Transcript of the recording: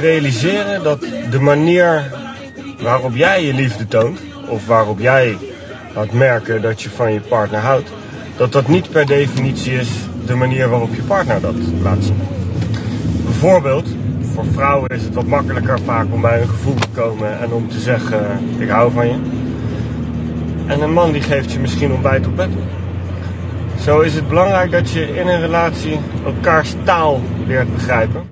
realiseren dat de manier waarop jij je liefde toont, of waarop jij laat merken dat je van je partner houdt, dat dat niet per definitie is de manier waarop je partner dat laat zien. Bijvoorbeeld, voor vrouwen is het wat makkelijker vaak om bij een gevoel te komen en om te zeggen: Ik hou van je. En een man die geeft je misschien ontbijt op bed. Zo is het belangrijk dat je in een relatie elkaars taal leert begrijpen.